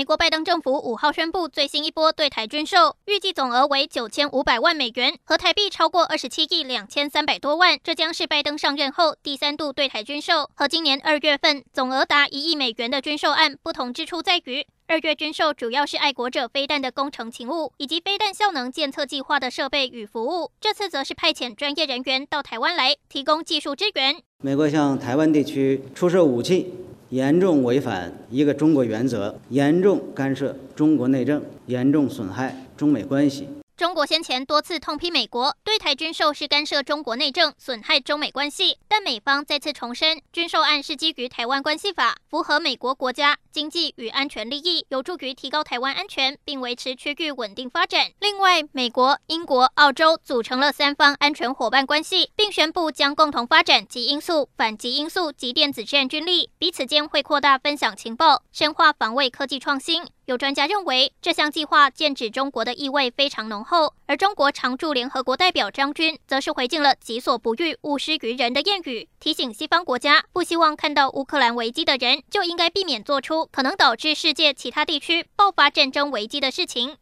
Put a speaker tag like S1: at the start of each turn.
S1: 美国拜登政府五号宣布最新一波对台军售，预计总额为九千五百万美元，和台币超过二十七亿两千三百多万。这将是拜登上任后第三度对台军售，和今年二月份总额达一亿美元的军售案不同之处在于，二月军售主要是爱国者飞弹的工程勤务以及飞弹效能监测计划的设备与服务，这次则是派遣专业人员到台湾来提供技术支援。
S2: 美国向台湾地区出售武器，严重违反一个中国原则，严重干涉中国内政，严重损害中美关系。
S1: 中国先前多次痛批美国对台军售是干涉中国内政、损害中美关系，但美方再次重申，军售案是基于《台湾关系法》，符合美国国家经济与安全利益，有助于提高台湾安全，并维持区域稳定发展。另外，美国、英国、澳洲组成了三方安全伙伴关系，并宣布将共同发展极音速、反极音速及电子战军力，彼此间会扩大分享情报，深化防卫科技创新。有专家认为，这项计划剑指中国的意味非常浓厚，而中国常驻联合国代表张军则是回敬了“己所不欲，勿施于人”的谚语，提醒西方国家不希望看到乌克兰危机的人，就应该避免做出可能导致世界其他地区爆发战争危机的事情。